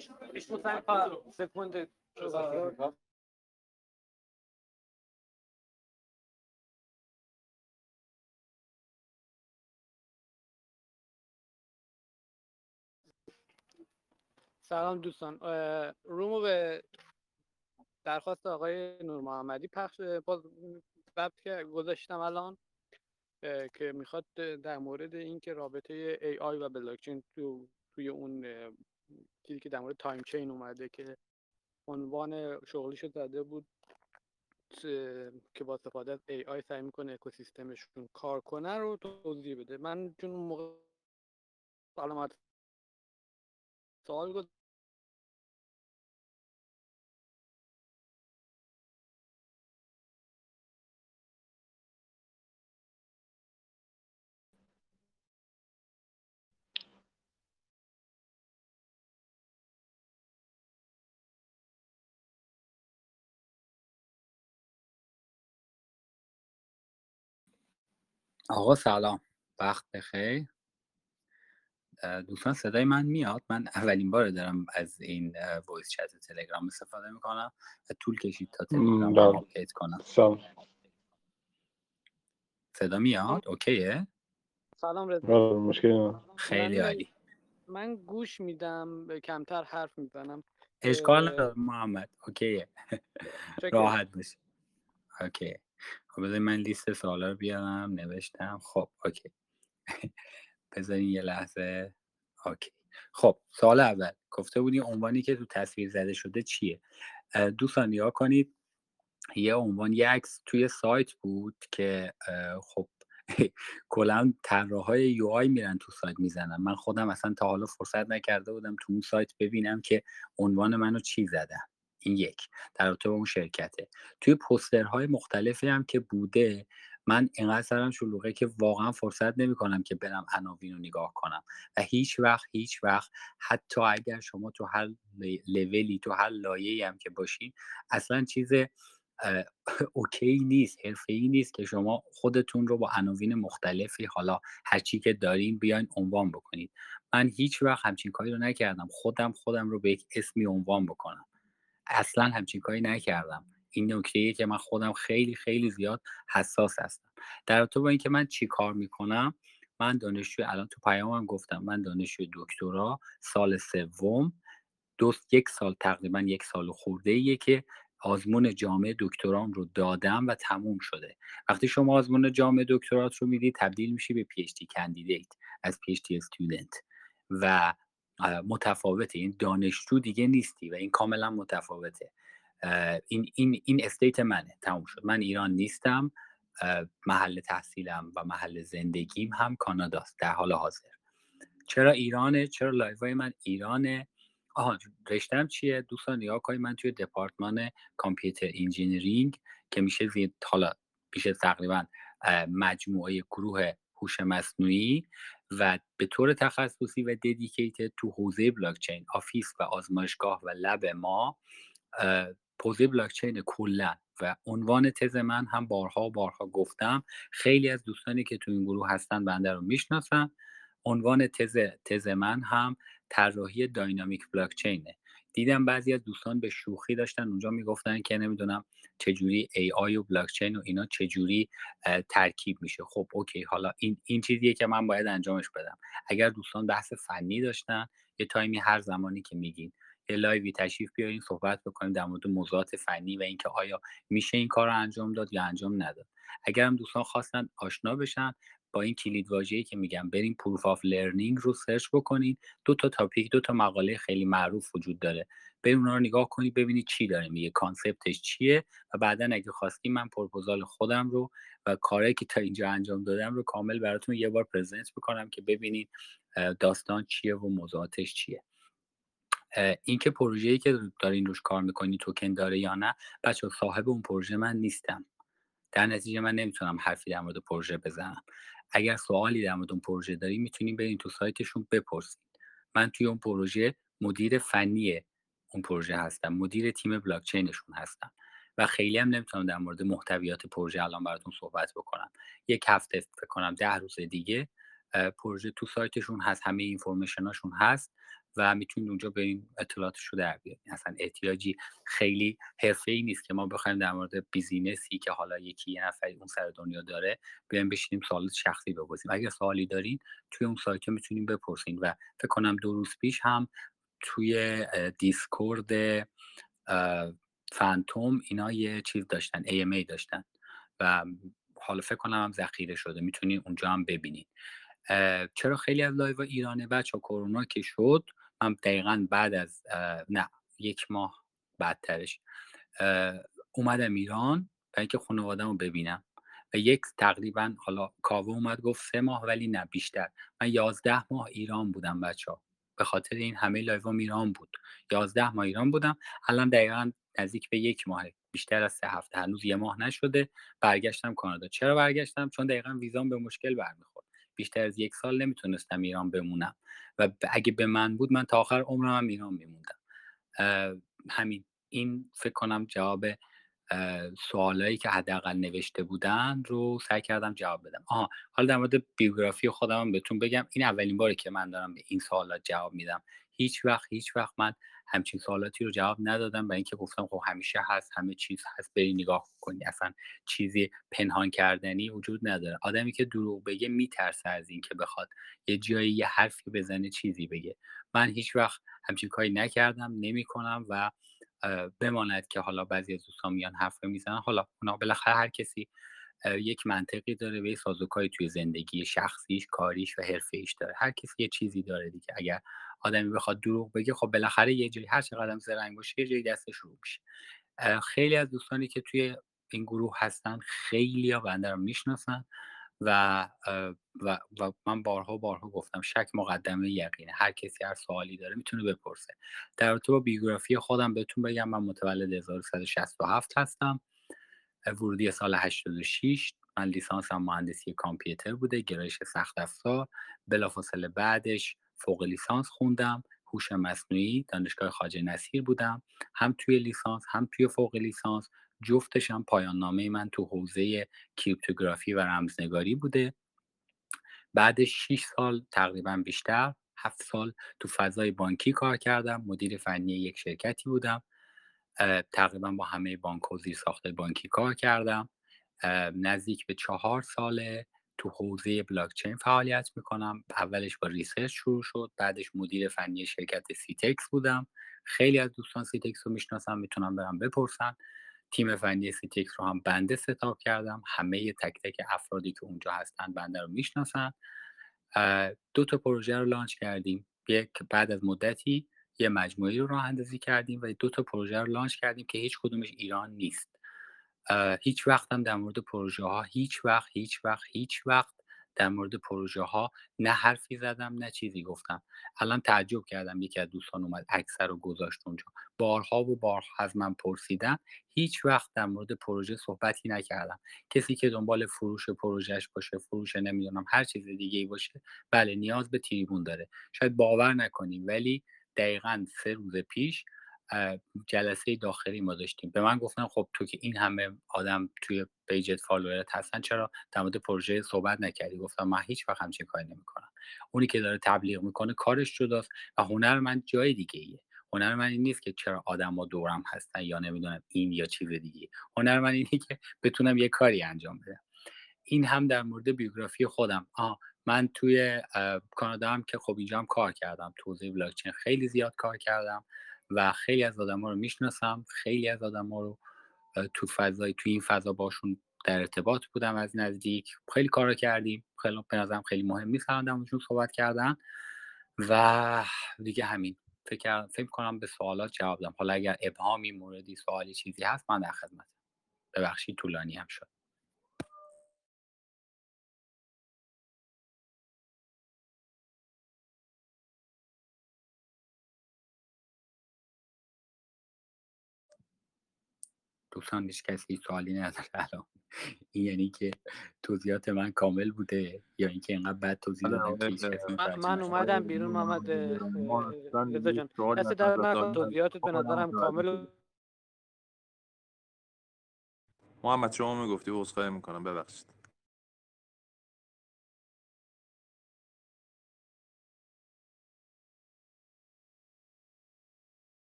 Ein paar Sekunden. سلام دوستان رومو به درخواست آقای نور محمدی پخش باز ضبط گذاشتم الان که می‌خواد در مورد اینکه رابطه ای آی و بلاکچین تو توی اون چیزی که در مورد تایم چین اومده که عنوان شغلیشو زده بود که با استفاده از ای آی سعی می‌کنه اکوسیستمشون کار کنه رو توضیح بده. من چون موقع سلامت سوال آقا سلام. وقت بخیر. دوستان صدای من میاد؟ من اولین بار دارم از این voice chat تلگرام استفاده می‌کنم و طول کشید تا تلگرام رو update کنم. سلام. صدا میاد؟ okay ه؟ سلام رضا. بله، مشکلی خیلی عالی. من گوش میدم کمتر حرف می‌زنم. اشکال نداره محمد. okay ه. راحت باش. okay خب بذاری من لیست سوالا رو بیارم نوشتم. خب okay. بذارین یه لحظه. okay. خب سوال اول. گفته بودی عنوانی که تو تصویر زده شده چیه؟ دوستان نگاه کنید. یه عنوان یه عکس توی سایت بود که خب کلا طراحهای UI میرن تو سایت می‌زنن. من خودم اصلا تا حالا فرصت نکرده بودم تو اون سایت ببینم که عنوان منو چی زدن. این یک در رابطه با اون شرکته. توی پوسترهای مختلفی هم که بوده من اینقدر سرم شلوغه که واقعا فرصت نمی‌کنم که برم عناوین رو نگاه کنم. و هیچ وقت هیچ وقت حتی اگر شما تو هر لولی تو هر لایه هم که باشین اصلا چیز اوکی نیست ای نیست که شما خودتون رو با عناوین مختلفی حالا هرچی که دارین بیاین عنوان بکنید. من هیچ وقت همچین کاری رو نکردم. خودم خودم رو به یک اسمی عنوان بکنم. اصلا همچین کاری نکردم. این نکته که من خودم خیلی خیلی زیاد حساس هستم. در رابطه با اینکه من چی کار می‌کنم من دانشجوی الان تو پیامم گفتم من دانشجوی دکترا سال سوم دو یک سال تقریبا یک سال خورده ایه که آزمون جامع دکترام رو دادم و تموم شده. وقتی شما آزمون جامع دکترات رو میدی تبدیل میشی به PhD candidate از PhD student و متفاوته. این دانشجو دیگه نیستی و این کاملا متفاوته. این این این state منه. تموم شد. من ایران نیستم. محل تحصیلم و محل زندگیم هم کاناداست. در حال حاضر. چرا ایرانه؟ چرا live های من ایرانه؟ آها رشتم چیه؟ دوستان نگاه کنید من توی دپارتمان computer engineering که میشه زیر حالا میشه تقریبا مجموعه گروه هوش مصنوعی. و به طور تخصصی و dedicated تو حوزه بلاکچین office و آزمایشگاه و lab ما حوزه بلاکچین کلا. و عنوان تز من هم بارها بارها گفتم. خیلی از دوستانی که تو این گروه هستن بنده رو می‌شناسن. عنوان تز تز من هم طراحی dynamic بلاکچینه دیدم بعضی از دوستان به شوخی داشتن اونجا می‌گفتن که نمی‌دونم چجوری AI و بلاکچین و اینا چجوری ترکیب میشه. خب اوکی حالا این این چیزیه که من باید انجامش بدم. اگر دوستان بحث فنی داشتن یه time ی هر زمانی که میگین یه live ی تشریف بیارین صحبت بکنیم در مورد موضوعات فنی و اینکه آیا میشه این کار رو انجام داد یا انجام نداد. اگر هم دوستان خواستن آشنا بشن با این کلید واژه‌ای که میگم بریم proof of learning رو search بکنید. دو تا topic دو تا مقاله خیلی معروف وجود داره. بریم اونا رو نگاه کنید ببینید چی داره میگه concept ش چیه و بعدا اگه خواستیم من پروپوزال خودم رو و کاری که تا اینجا انجام دادم رو کامل براتون یه بار present بکنم که ببینید داستان چیه و موضوعاتش چیه. اینکه پروژه‌ای که دارین روش کار می‌کنی توکن داره یا نه بچه صاحب اون پروژه من نیستم. در نتیجه من نمی‌تونم حرفی در مورد پروژه بزنم. اگر سوالی در مورد اون پروژه داری می‌تونیم برین تو سایتشون بپرسید. من توی اون پروژه مدیر فنی اون پروژه هستم مدیر تیم بلاکچینشون هستم و خیلی هم نمی‌تونم در مورد محتویات پروژه الان براتون صحبت بکنم. یک هفته فکر کنم ده روز دیگه پروژه تو سایتشون هست همه اینفورمیشناشون هست و می‌تونید اونجا برین اطلاعاتش رو در بیارین اصلا احتیاجی خیلی حرفه ای نیست که ما بخوایم در مورد بیزینسی که حالا یکی یه نفری اون سر دنیا داره بیایم بشینیم سوالات شخصی بپرسیم. اگر سوالی دارین توی اون سایت می‌تونیم بپرسین و فکر کنم دو روز پیش هم توی دیسکورد فانتوم اینا یه چیز داشتن AMA داشتن و حالا فکر کنم هم ذخیره شده. می‌تونین اونجا هم ببینید چرا خیلی از live ایرانه بچه کرونا که شد من دقیقا بعد از نه یک ماه بعدترش اومدم ایران برای اینکه خانوادم رو ببینم. و یک تقریبا حالا کاوه اومد گفت سه ماه ولی نه بیشتر. من یازده ماه ایران بودم بچه ها به خاطر این همه live ایران بود. یازده ماه ایران بودم. الان دقیقا نزدیک به یک ماه بیشتر از سه هفته. هنوز یه ماه نشده. برگشتم کانادا. چرا برگشتم؟ چون دقیقا ویزام به مشکل برمیخورد. بیشتر از یک سال نمی‌تونستم ایران بمونم. و اگه به من بود من تا آخر عمرم هم ایران میموندم. همین این فکر کنم جواب سوالایی که حداقل نوشته بودن رو سعی کردم جواب بدم. آها حالا در مورد بیوگرافی خودم بهتون بگم. این اولین باری که من دارم به این سوالات جواب میدم. هیچ وقت هیچ وقت من همچین سوالاتی رو جواب ندادم و اینکه گفتم خب همیشه هست همه چیز هست بری نگاه کنی اصلا چیزی پنهان کردنی وجود نداره. آدمی که دروغ بگه میترسه از اینکه بخواد یه جایی یه حرفی بزنه چیزی بگه. من هیچ وقت همچین کاری نکردم نمی‌کنم و بماند که حالا بعضی از دوستان میان حرف می‌زنن. حالا اونا بالاخره هر کسی یک منطقی داره و یه سازوکاری توی زندگی شخصیش کاریش و حرفه داره. هر کسی یه چیزی داره دیگه. اگر آدمی بخواد دروغ بگه خب بالاخره یه جایی هر چقدر زرنگ باشه یه جایی دستش رو میشه. خیلی از دوستانی که توی این گروه هستن خیلی ها بنده رو می‌شناسن و, و, و من بارها بارها گفتم شک مقدمه یقینه. هر کسی هر سوالی داره می‌تونه بپرسه. در رابطه با بیوگرافی خودم بهتون بگم من متولد 1167 هستم. ورودی سال 86 من لیسانسم مهندسی کامپیوتر بوده گرایش سخت افزار. بلافاصله بعدش فوق لیسانس خوندم هوش مصنوعی دانشگاه خواجه نصیر بودم هم توی لیسانس هم توی فوق لیسانس. جفتش هم پایان نامه من تو حوزه کریپتوگرافی و رمزنگاری بوده. بعد 6 سال تقریبا بیشتر هفت سال تو فضای بانکی کار کردم مدیر فنی یک شرکتی بودم. تقریبا با همه بانک و زیر ساخت بانکی کار کردم. نزدیک به چهار ساله تو حوزه بلاکچین فعالیت می‌کنم. اولش با research شروع شد بعدش مدیر فنی شرکت سیتکس بودم. خیلی از دوستان سیتکس رو می‌شناسم می‌تونم برم بپرسن. تیم فنی سیتکس رو هم بنده setup کردم. همه تک تک افرادی که اونجا هستن بنده رو می‌شناسن. دو تا پروژه رو لانچ کردیم. یک بعد از مدتی یه مجموعی رو راه اندازی کردیم و دو تا پروژه رو لانچ کردیم که هیچ کدومش ایران نیست. هیچ وقت هم در مورد پروژه ها هیچ وقت هیچ وقت هیچ وقت در مورد پروژه ها نه حرفی زدم نه چیزی گفتم. الان تعجب کردم یکی از دوستان اومد اکثر رو گذاشت اونجا. بارها و بارها از من پرسیدن هیچ وقت در مورد پروژه صحبتی نکردم. کسی که دنبال فروش پروژهش باشه فروش نمی‌دونم هر چیز دیگه ای باشه بله نیاز به تریبون داره. شاید باور نکنیم ولی دقیقا سه روز پیش جلسه داخلی ما داشتیم. به من گفتن خب تو که این همه آدم توی page ت follower ت هستن چرا در مورد پروژه صحبت نکردی؟ گفتم من هیچ وقت همچین کاری نمی‌کنم. اونی که داره تبلیغ می‌کنه کارش جداست و هنر من جای دیگه ایه هنر من این نیست که چرا آدم دورم هستن یا نمی‌دونم این یا چیز دیگه هنر من اینه که بتونم یه کاری انجام بدم. این هم در مورد بیوگرافی خودم. آه من توی کانادا هم که خب اینجا هم کار کردم. توضیح بلاکچین خیلی زیاد کار کردم. و خیلی از آدم ها رو می‌شناسم. خیلی از آدم ها رو تو فضای تو این فضا باشون در ارتباط بودم از نزدیک. خیلی کار کردیم. خیلی به نظرم خیلی مهم نیست صحبت کردن. و دیگه همین. فکر فکر کنم به سوالات جواب دادم. حالا اگر ابهامی موردی سوالی چیزی هست من در خدمتم. ببخشید طولانی هم شد. دوستان هیچ کسی سوالی نداره الان. این یعنی که توضیحات من کامل بوده یا اینکه اینقدر بد توضیح آره، دادم که من, من اومدم بیرون محمد رضا جان. دست در نکن توضیحاتت به نظرم کامل محمد شما می‌گفتی عذرخواهی می‌کنم ببخشید.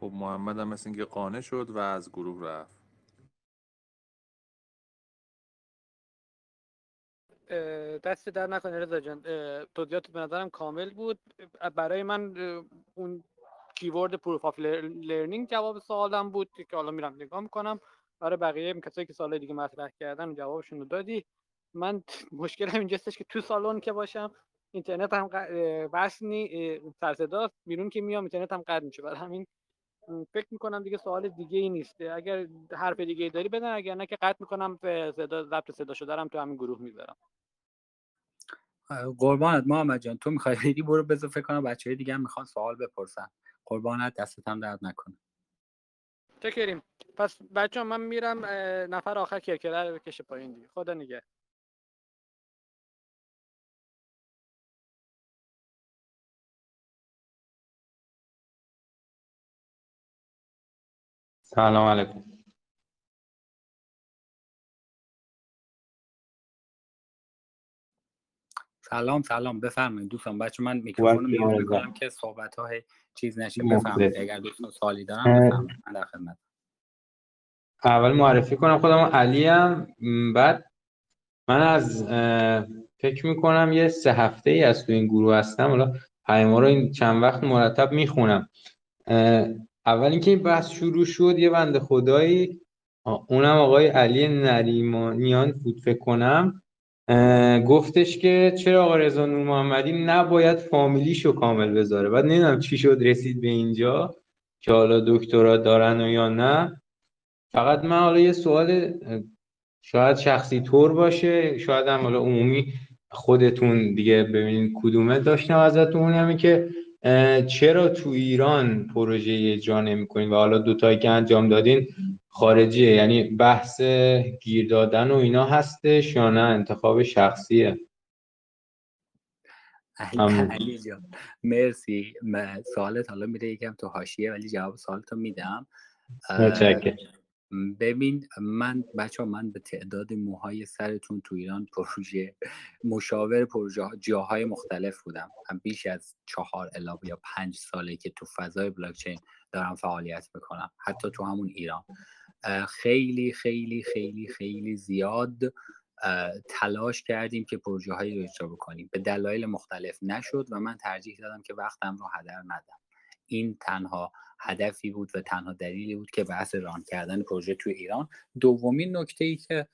خب محمد هم مثل اینکه قانع شد و از گروه رفت. دستت درد نکنه رضا جان. توضیحات به نظرم کامل بود. برای من اون keyword proof of learning جواب سوالم بود که حالا میرم نگاه می‌کنم. برای بقیه کسایی که سوال دیگه مطرح کردن جوابشون رو دادی. من مشکلم اینجاستش که تو سالن که باشم اینترنت هم وصل نی سر بیرون که میام اینترنت هم قطع میشه. برای همین فکر می‌کنم دیگه سوال دیگه ای نیست. اگر حرف دیگه ای داری بدن اگر نه که قطع می‌کنم به صدا ضبط صدا شده تو همین گروه می‌ذارم. قربانت محمد جان. تو می‌خوای بری برو بذار فکر کنم بچه دیگه هم می‌خوان سوال بپرسن. قربانت دستت هم درد نکنه. چکریم. پس بچه من میرم نفر آخر کرکره رو بکشه پایین دیگه. خدا نگه. سلام علیکم. سلام سلام. بفرمایید دوستان بچه من میکروفون رو می‌کنم که صحبت های چیز نشه بفرمایید. اگر دوستان سوالی دارن بفرمایید. من در خدمت اول معرفی کنم. خودم علی هم بعد من از فکر می‌کنم یه سه هفته ای از تو این گروه هستم. حالا پیما رو این چند وقت مرتب می‌خونم. اول اینکه این بحث شروع شد یه بنده خدایی. اونم آقای علی نریمانیان بود فکر کنم. گفتش که چرا آقا رضا نور محمدی نباید فامیلیشو کامل بذاره. بعد نمی‌دونم چی شد رسید به اینجا که حالا دکترا دارن و یا نه. فقط من حالا یه سوال شاید شخصی طور باشه شاید هم حالا عمومی خودتون دیگه ببینید کدومه. داشتم ازتون همین که چرا تو ایران پروژه اجرا نمی‌کنین؟ و حالا دوتایی که انجام دادین خارجیه. یعنی بحث گیر دادن و اینا هستش یا نه؟ انتخاب شخصیه. علی جان مرسی. سوالت حالا میره یکم تو حاشیه ولی جواب سوالتو میدم. ببین من بچه ها من به تعداد موهای سرتون تو ایران پروژه مشاور پروژه جاهای مختلف بودم. بیش از چهار الا یا پنج ساله که تو فضای بلاکچین دارم فعالیت می‌کنم. حتی تو همون ایران. خیلی خیلی خیلی خیلی زیاد تلاش کردیم که پروژه هایی رو اجرا بکنیم. به دلایل مختلف نشد و من ترجیح دادم که وقتم رو هدر ندم. این تنها هدفی بود و تنها دلیلی بود که بحث ران کردن پروژه توی ایران. دومین نکته ای که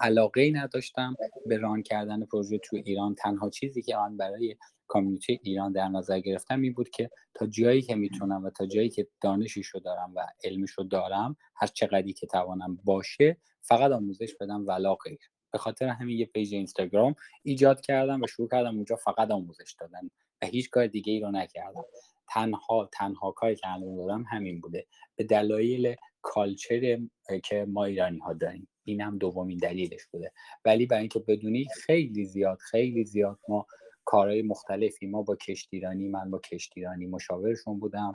علاقه ای نداشتم به ران کردن پروژه توی ایران تنها چیزی که من برای community ایران در نظر گرفتم این بود که تا جایی که می‌تونم و تا جایی که دانشیشو دارم و علمشو دارم هر چقدری که توانم باشه فقط آموزش بدم ولا غیر به خاطر همین یه page اینستاگرام ایجاد کردم و شروع کردم اونجا فقط آموزش دادن و هیچ کار دیگه ای رو نکردم. تنها تنها کاری که الان دارم همین بوده. به دلایل culture که ما ایرانی ها داریم. این هم دومین دلیلش بوده. ولی برای اینکه بدونی خیلی زیاد خیلی زیاد ما کارهای مختلفی ما با کشتیرانی من با کشتیرانی مشاورشون بودم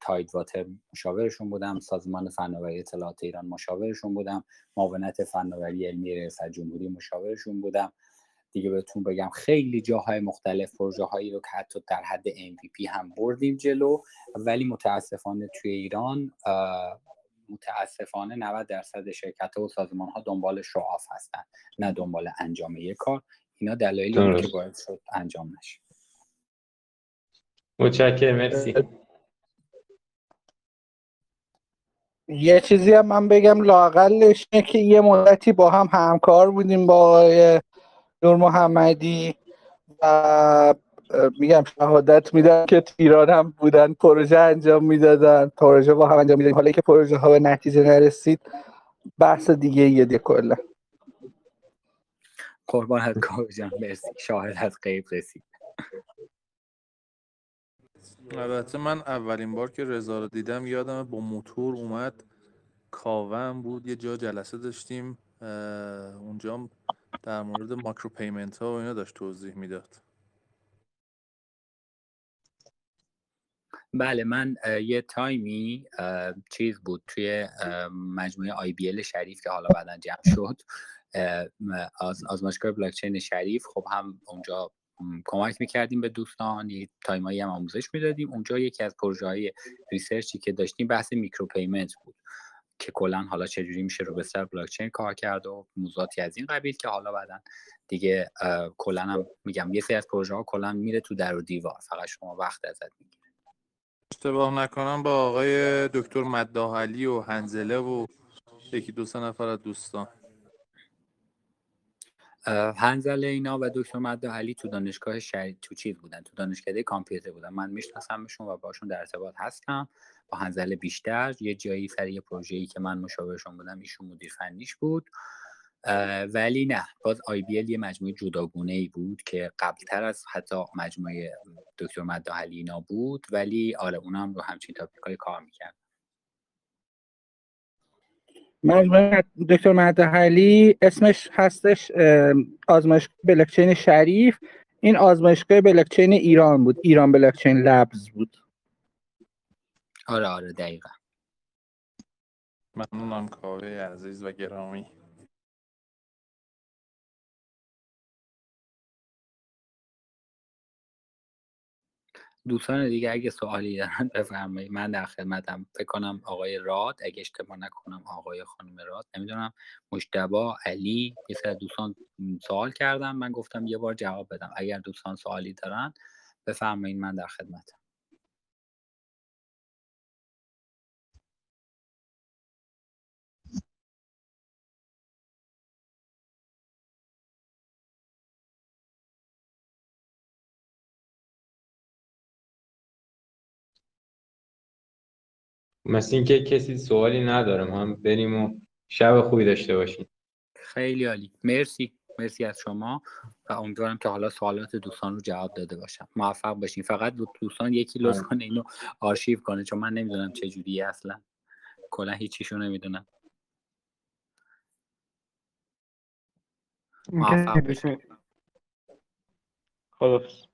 تاید واتر مشاورشون بودم سازمان فناوری اطلاعات ایران مشاورشون بودم معاونت فناوری علمی ریاست جمهوری مشاورشون بودم. دیگه بهتون بگم. خیلی جاهای مختلف پروژه هایی رو که حتی در حد MVP هم بردیم جلو. ولی متاسفانه توی ایران متاسفانه 90 درصد شرکت و سازمان ها دنبال شعاف هستن نه دنبال انجام یک کار. اینا دلایلی که باید شد انجام نشه. متشکرم مرسی. یه چیزی هم من بگم لاقلش که یه مدتی با هم همکار بودیم با نور محمدی و میگم شهادت میدن که ایران هم بودن پروژه انجام می‌دادن. پروژه با هم انجام می‌دادن. حالا که پروژه ها به نتیجه نرسید بحث دیگه یه دی کلا. قربان جان مرسی. شاهد از غیب رسید. البته من اولین بار که رضا رو دیدم یادم با موتور اومد. کاوم بود یه جا جلسه داشتیم. اونجا در مورد ماکرو پیمنت ها و اینا داشت توضیح می‌داد. بله من یه time ی چیز بود توی مجموعه IBL شریف که حالا بعدا جمع شد از آزمایشگاه بلاکچین شریف. خب هم اونجا کمک می‌کردیم به دوستان یه time ایی هم آموزش می‌دادیم. اونجا یکی از پروژه های research ی که داشتیم بحث micro payment بود. که کلا حالا چجوری میشه رو بستر بلاکچین کار کرد و موضوعاتی از این قبیل که حالا بعدا دیگه کلا هم میگم یه سری از پروژه ها کلا میره تو در و دیوار فقط شما وقت ازت می‌گیره اشتباه نکنم با آقای دکتر مداحلی و هنزله و یکی دو سه نفر از دوستان. هنزله اینا و دکتر مداحلی تو دانشگاه شهر تو چیز بودن؟ تو دانشکده کامپیوتر بودن. من میشناسمشون و باشون در ارتباط هستم. با هنزله بیشتر. یه جایی سر یه پروژه‌ای که من مشاورشون بودم ایشون مدیر فنیش بود. ولی نه. باز آی بی یه مجموعه جداگونه ای بود که قبلتر از حتی مجموعه دکتر مداحلی اینا بود. ولی آره اونم رو همچین تاپیکای کار می‌کرد دکتر مداحلی اسمش هستش آزمایشگاه بلاکچین شریف. این آزمایشگاه بلاکچین ایران بود. ایران بلاکچین لبز بود. آره آره دقیقا. ممنونم کاوه عزیز و گرامی. دوستان دیگه اگه سوالی دارن بفرمایید. من در خدمتم. فکر کنم آقای راد اگه اشتباه نکنم آقای خانم راد. نمی‌دونم. مشتبا علی یه سر دوستان سوال کردم من گفتم یه بار جواب بدم. اگر دوستان سوالی دارن بفرمایید من در خدمتم. مثل اینکه کسی سوالی نداره ما هم بریم و شب خوبی داشته باشیم. خیلی عالی. مرسی. مرسی از شما و امیدوارم که حالا سوالات دوستان رو جواب داده باشم. موفق باشین. فقط دوستان یکی لطف کنه اینو آرشیو کنه چون من نمی‌دونم چه جوریه اصلا. کلا هیچیشو نمی‌دونم. موفق باشین. خلاص